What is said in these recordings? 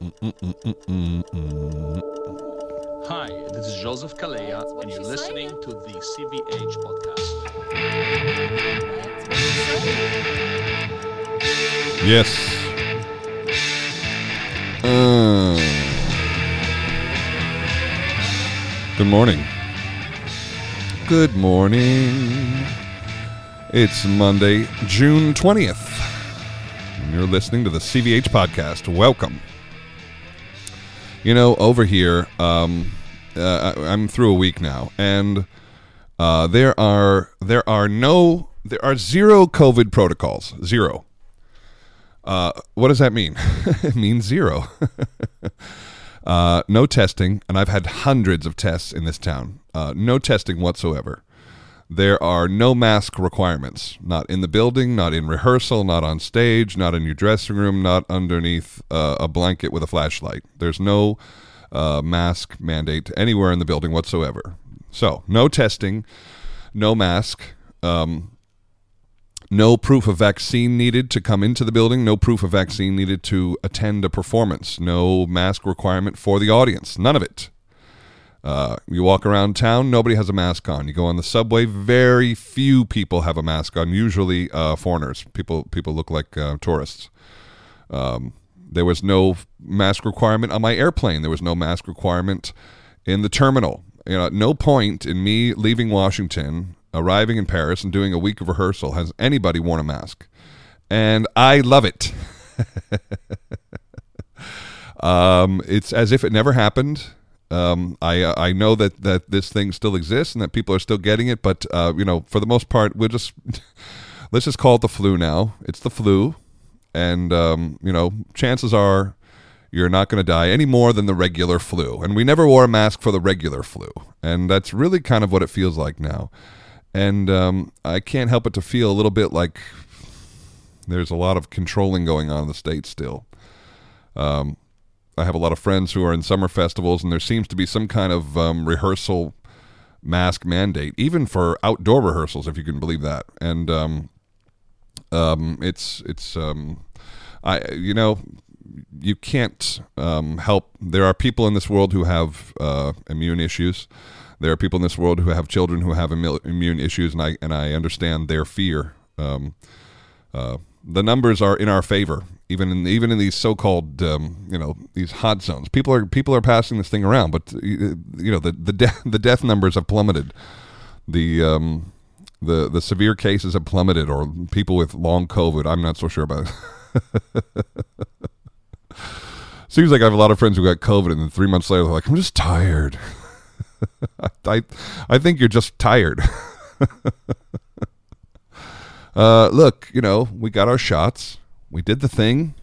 Hi, this is Joseph Calleja, and you're listening to the CVH podcast. Yes. Uh, good morning. Good morning. It's Monday, June 20th. And you're listening to the CVH podcast. Welcome. You know, over here, um, uh, I- I'm through a week now, and uh, there are there are no there are zero COVID protocols. Zero. Uh, what does that mean? it means zero. uh, no testing, and I've had hundreds of tests in this town. Uh, no testing whatsoever. There are no mask requirements. Not in the building, not in rehearsal, not on stage, not in your dressing room, not underneath uh, a blanket with a flashlight. There's no uh, mask mandate anywhere in the building whatsoever. So, no testing, no mask. Um, no proof of vaccine needed to come into the building, no proof of vaccine needed to attend a performance, no mask requirement for the audience, none of it. Uh, you walk around town, nobody has a mask on. You go on the subway, very few people have a mask on. Usually, uh, foreigners. People people look like uh, tourists. Um, there was no mask requirement on my airplane. There was no mask requirement in the terminal. You know, no point in me leaving Washington, arriving in Paris, and doing a week of rehearsal has anybody worn a mask, and I love it. um, it's as if it never happened. Um, I uh, I know that, that this thing still exists and that people are still getting it, but uh, you know, for the most part, we'll just let's just call it the flu now. It's the flu, and um, you know, chances are you're not going to die any more than the regular flu. And we never wore a mask for the regular flu, and that's really kind of what it feels like now. And um, I can't help but to feel a little bit like there's a lot of controlling going on in the states still. Um, I have a lot of friends who are in summer festivals, and there seems to be some kind of um, rehearsal mask mandate, even for outdoor rehearsals, if you can believe that. And um, um, it's it's um, I you know you can't um, help. There are people in this world who have uh, immune issues. There are people in this world who have children who have immu- immune issues, and I and I understand their fear. Um, uh, the numbers are in our favor, even in even in these so-called um, you know these hot zones. People are people are passing this thing around, but uh, you know the the death the death numbers have plummeted. The um, the the severe cases have plummeted, or people with long COVID. I'm not so sure about. It. Seems like I have a lot of friends who got COVID, and then three months later they're like, "I'm just tired." I I think you're just tired. uh, look, you know, we got our shots. We did the thing.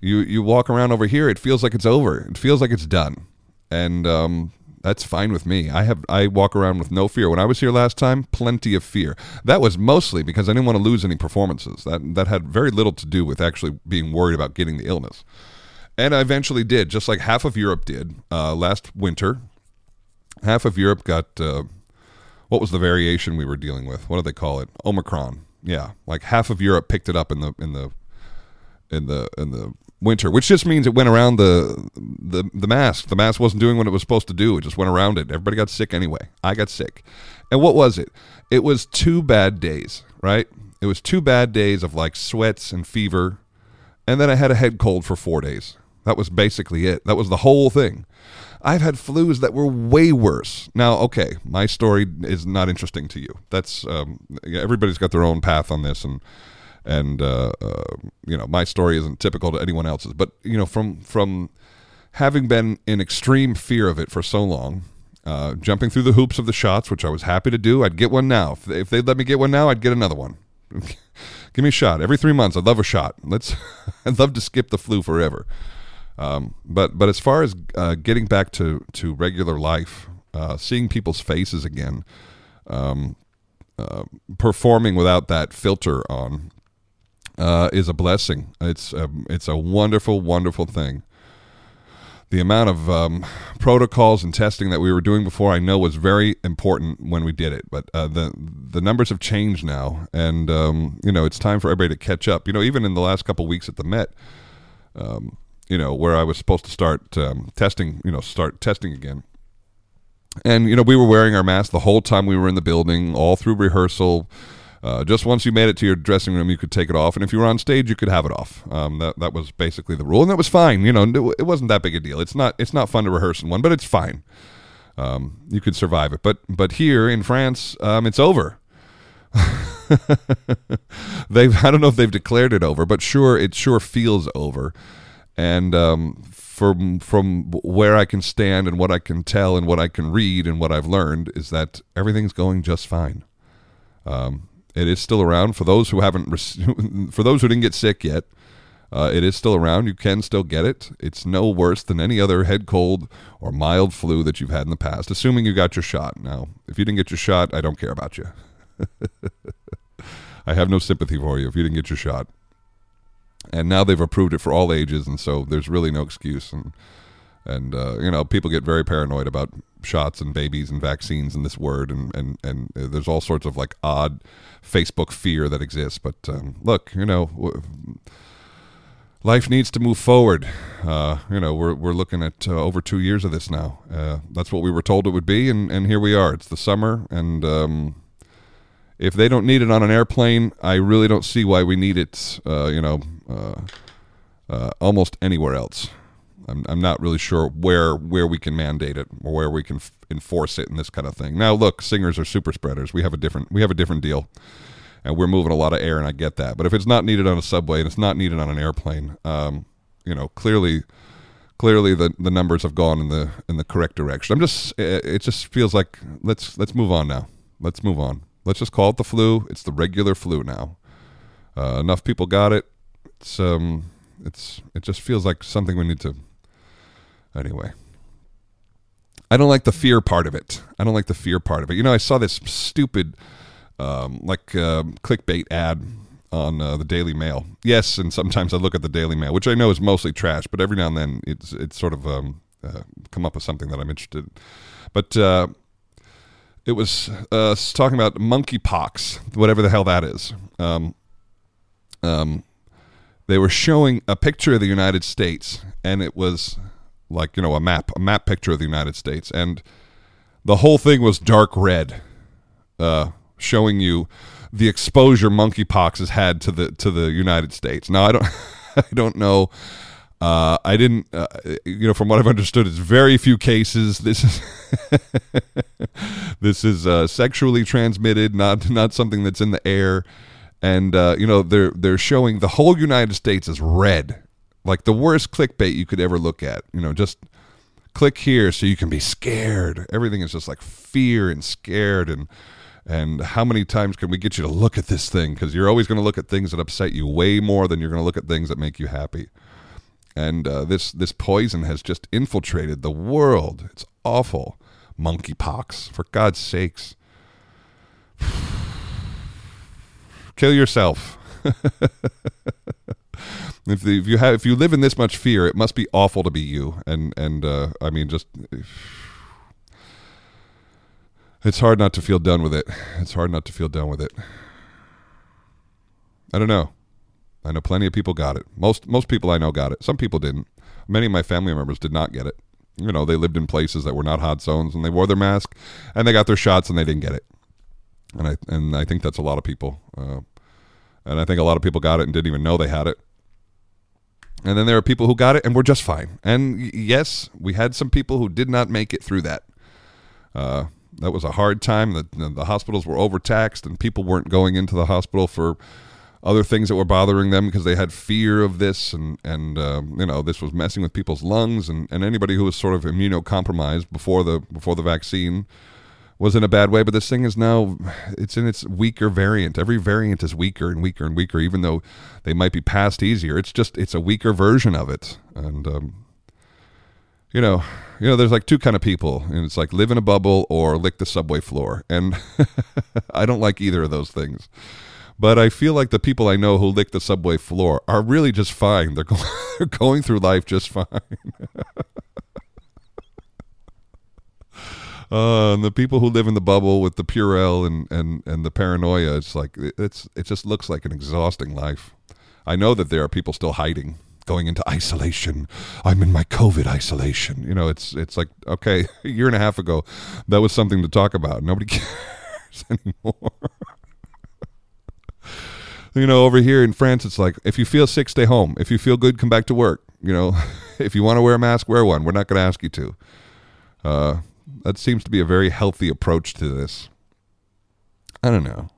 You you walk around over here, it feels like it's over. It feels like it's done, and um, that's fine with me. I have I walk around with no fear. When I was here last time, plenty of fear. That was mostly because I didn't want to lose any performances. That that had very little to do with actually being worried about getting the illness. And I eventually did, just like half of Europe did uh, last winter. Half of Europe got uh, what was the variation we were dealing with? What do they call it? Omicron. Yeah, like half of Europe picked it up in the in the in the in the winter, which just means it went around the the the mask. The mask wasn't doing what it was supposed to do. It just went around it. Everybody got sick anyway. I got sick. And what was it? It was two bad days, right? It was two bad days of like sweats and fever, and then I had a head cold for 4 days. That was basically it. That was the whole thing. I've had flus that were way worse. Now, okay, my story is not interesting to you. That's um, everybody's got their own path on this, and and uh, uh, you know my story isn't typical to anyone else's. But you know, from from having been in extreme fear of it for so long, uh, jumping through the hoops of the shots, which I was happy to do. I'd get one now. If they, if they'd let me get one now, I'd get another one. Give me a shot every three months. I'd love a shot. Let's. I'd love to skip the flu forever. Um, but but as far as uh, getting back to to regular life, uh, seeing people's faces again, um, uh, performing without that filter on, uh, is a blessing. It's a, it's a wonderful wonderful thing. The amount of um, protocols and testing that we were doing before, I know, was very important when we did it. But uh, the the numbers have changed now, and um, you know it's time for everybody to catch up. You know, even in the last couple weeks at the Met, um, you know, where I was supposed to start um, testing, you know, start testing again. And you know, we were wearing our masks the whole time we were in the building, all through rehearsal. Uh, just once you made it to your dressing room, you could take it off, and if you were on stage, you could have it off. Um, that that was basically the rule, and that was fine. You know, it wasn't that big a deal. It's not it's not fun to rehearse in one, but it's fine. Um, you could survive it. But but here in France, um, it's over. they've I don't know if they've declared it over, but sure it sure feels over. And um, from from where I can stand and what I can tell and what I can read and what I've learned is that everything's going just fine. Um, it is still around for those who haven't for those who didn't get sick yet. Uh, it is still around. You can still get it. It's no worse than any other head cold or mild flu that you've had in the past, assuming you got your shot. Now, if you didn't get your shot, I don't care about you. I have no sympathy for you if you didn't get your shot. And now they've approved it for all ages, and so there's really no excuse. And and uh, you know, people get very paranoid about shots and babies and vaccines and this word, and and and there's all sorts of like odd Facebook fear that exists. But um, look, you know. W- life needs to move forward. Uh, you know, we're we're looking at uh, over two years of this now. Uh, that's what we were told it would be, and, and here we are. It's the summer, and um, if they don't need it on an airplane, I really don't see why we need it. Uh, you know, uh, uh, almost anywhere else. I'm I'm not really sure where where we can mandate it or where we can f- enforce it and this kind of thing. Now, look, singers are super spreaders. We have a different we have a different deal and we're moving a lot of air, and I get that. But if it's not needed on a subway and it's not needed on an airplane, um, you know, clearly, clearly the the numbers have gone in the in the correct direction. I'm just, it just feels like let's let's move on now. Let's move on. Let's just call it the flu. It's the regular flu now. Uh, enough people got it. It's um, it's it just feels like something we need to. Anyway. I don't like the fear part of it. I don't like the fear part of it. You know, I saw this stupid um, like uh, clickbait ad on uh, the Daily Mail. Yes, and sometimes I look at the Daily Mail, which I know is mostly trash, but every now and then it's it's sort of um, uh, come up with something that I'm interested. in. But uh, it was uh, talking about monkeypox, whatever the hell that is. Um, um, they were showing a picture of the United States, and it was like you know a map, a map picture of the United States, and the whole thing was dark red. Uh, showing you the exposure monkeypox has had to the to the United States. Now I don't I don't know. Uh, I didn't, uh, you know, from what I've understood, it's very few cases. This is this is uh, sexually transmitted, not not something that's in the air. And uh, you know, they're they're showing the whole United States is red, like the worst clickbait you could ever look at. You know, just click here so you can be scared. Everything is just like fear and scared and and how many times can we get you to look at this thing? Because you're always going to look at things that upset you way more than you're going to look at things that make you happy. And uh, this this poison has just infiltrated the world. It's awful. Monkeypox, for God's sakes. Kill yourself. if, the, if you have if you live in this much fear, it must be awful to be you. And and uh, I mean, just it's hard not to feel done with it. It's hard not to feel done with it. I don't know. I know plenty of people got it. Most most people I know got it. Some people didn't. Many of my family members did not get it. You know, they lived in places that were not hot zones and they wore their mask and they got their shots and they didn't get it. And I and I think that's a lot of people. Uh, and I think a lot of people got it and didn't even know they had it. And then there are people who got it and were just fine. And yes, we had some people who did not make it through that. Uh, that was a hard time. The, the hospitals were overtaxed, and people weren't going into the hospital for other things that were bothering them because they had fear of this, and and um, you know this was messing with people's lungs, and, and anybody who was sort of immunocompromised before the before the vaccine was in a bad way. But this thing is now it's in its weaker variant. Every variant is weaker and weaker and weaker, even though they might be passed easier. It's just it's a weaker version of it, and um, you know, you know, there's like two kind of people, and it's like live in a bubble or lick the subway floor, and I don't like either of those things. But I feel like the people I know who lick the subway floor are really just fine. They're, go- they're going through life just fine. Uh, and the people who live in the bubble with the Purell and, and, and the paranoia, it's like it's it just looks like an exhausting life. I know that there are people still hiding going into isolation. I'm in my COVID isolation. You know, it's it's like okay, a year and a half ago, that was something to talk about. Nobody cares anymore. You know, over here in France, it's like if you feel sick, stay home. If you feel good, come back to work. You know, if you want to wear a mask, wear one. We're not going to ask you to. Uh, that seems to be a very healthy approach to this. I don't know.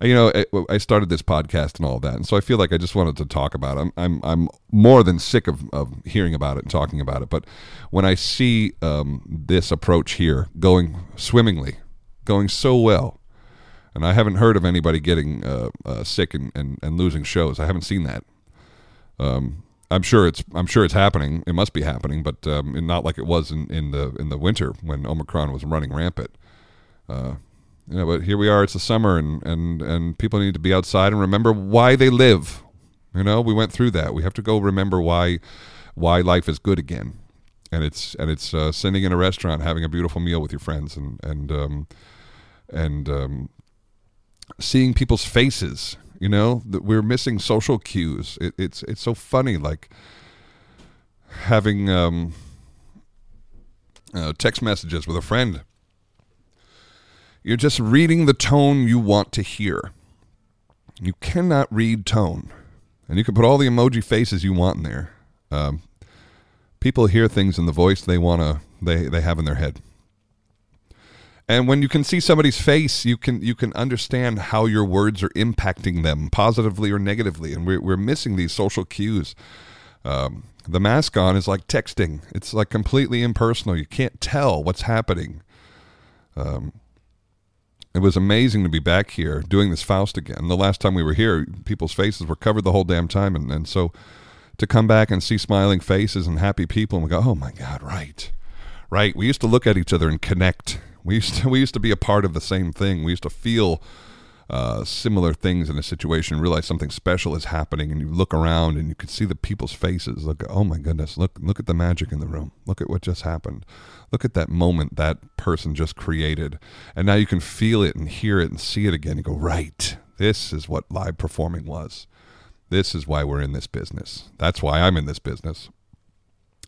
You know, I started this podcast and all that, and so I feel like I just wanted to talk about it. I'm I'm, I'm more than sick of, of hearing about it and talking about it. But when I see um, this approach here going swimmingly, going so well, and I haven't heard of anybody getting uh, uh, sick and, and, and losing shows. I haven't seen that. Um, I'm sure it's I'm sure it's happening. It must be happening, but um, not like it was in, in the in the winter when Omicron was running rampant. Uh, you know, but here we are. It's the summer, and and and people need to be outside and remember why they live. You know, we went through that. We have to go remember why why life is good again, and it's and it's uh, sitting in a restaurant, having a beautiful meal with your friends, and and um, and um, seeing people's faces. You know, that we're missing social cues. It, it's it's so funny, like having um, uh, text messages with a friend. You're just reading the tone you want to hear. You cannot read tone, and you can put all the emoji faces you want in there. Um, people hear things in the voice they wanna they they have in their head. And when you can see somebody's face, you can you can understand how your words are impacting them positively or negatively. And we're we're missing these social cues. Um, the mask on is like texting; it's like completely impersonal. You can't tell what's happening. Um, it was amazing to be back here doing this Faust again. The last time we were here, people's faces were covered the whole damn time, and, and so to come back and see smiling faces and happy people, and we go, oh my god, right, right. We used to look at each other and connect we used to, we used to be a part of the same thing. We used to feel uh, similar things in a situation, realize something special is happening, and you look around and you can see the people's faces. Look, oh my goodness, look look at the magic in the room. Look at what just happened. Look at that moment that person just created, and now you can feel it and hear it and see it again. You go, right, this is what live performing was. This is why we're in this business. That's why I'm in this business.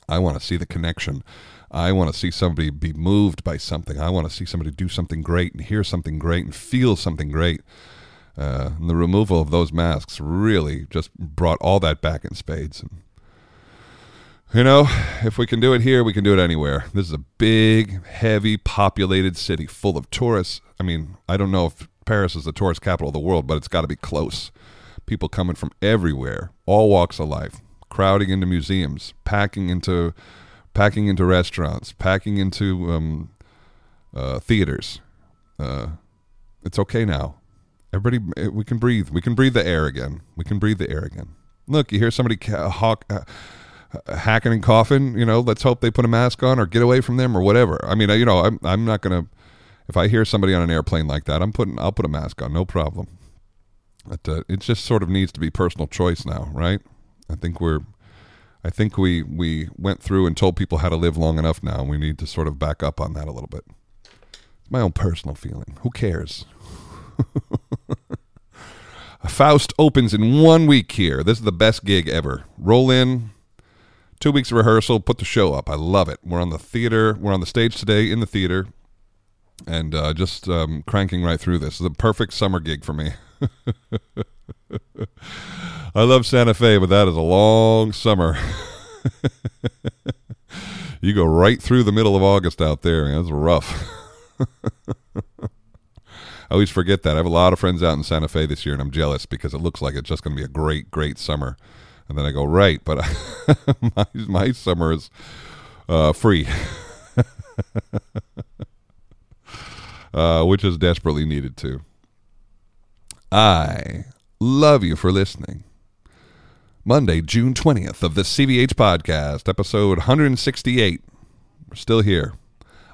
I want to see the connection I want to see somebody be moved by something. I want to see somebody do something great and hear something great and feel something great. Uh, and the removal of those masks really just brought all that back in spades. And, you know, if we can do it here, we can do it anywhere. This is a big, heavy, populated city full of tourists. I mean, I don't know if Paris is the tourist capital of the world, but it's got to be close. People coming from everywhere, all walks of life, crowding into museums, packing into packing into restaurants, packing into um, uh, theaters. Uh, it's okay now. Everybody, eh, we can breathe. We can breathe the air again. We can breathe the air again. Look, you hear somebody ca- hawk, uh, uh, hacking and coughing. You know, let's hope they put a mask on or get away from them or whatever. I mean, you know, I'm I'm not gonna. If I hear somebody on an airplane like that, I'm putting I'll put a mask on, no problem. But uh, it just sort of needs to be personal choice now, right? I think we're I think we we went through and told people how to live long enough now. We need to sort of back up on that a little bit. It's my own personal feeling. Who cares? Faust opens in one week here. This is the best gig ever. Roll in, two weeks of rehearsal, put the show up. I love it. We're on the theater. We're on the stage today in the theater, and uh, just um, cranking right through this. This is a perfect summer gig for me. I love Santa Fe, but that is a long summer. you go right through the middle of August out there. That's rough. I always forget that. I have a lot of friends out in Santa Fe this year, and I'm jealous because it looks like it's just going to be a great, great summer. And then I go, right, but my, my summer is uh, free, uh, which is desperately needed too. I love you for listening. Monday, June 20th of the CVH podcast, episode 168. We're still here.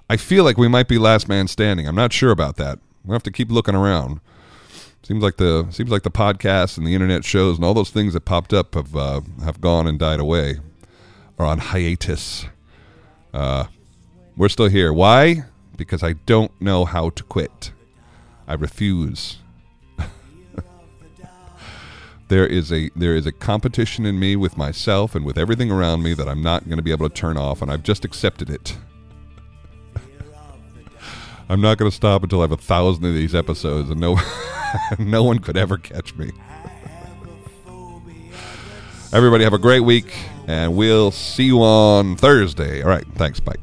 I feel like we might be last man standing. I'm not sure about that. We'll have to keep looking around. Seems like the seems like the podcasts and the internet shows and all those things that popped up have uh, have gone and died away, are on hiatus. Uh, we're still here. Why? Because I don't know how to quit. I refuse. There is a there is a competition in me with myself and with everything around me that I'm not going to be able to turn off, and I've just accepted it. I'm not going to stop until I have a thousand of these episodes, and no, no one could ever catch me. Everybody have a great week, and we'll see you on Thursday. All right, thanks. Bye.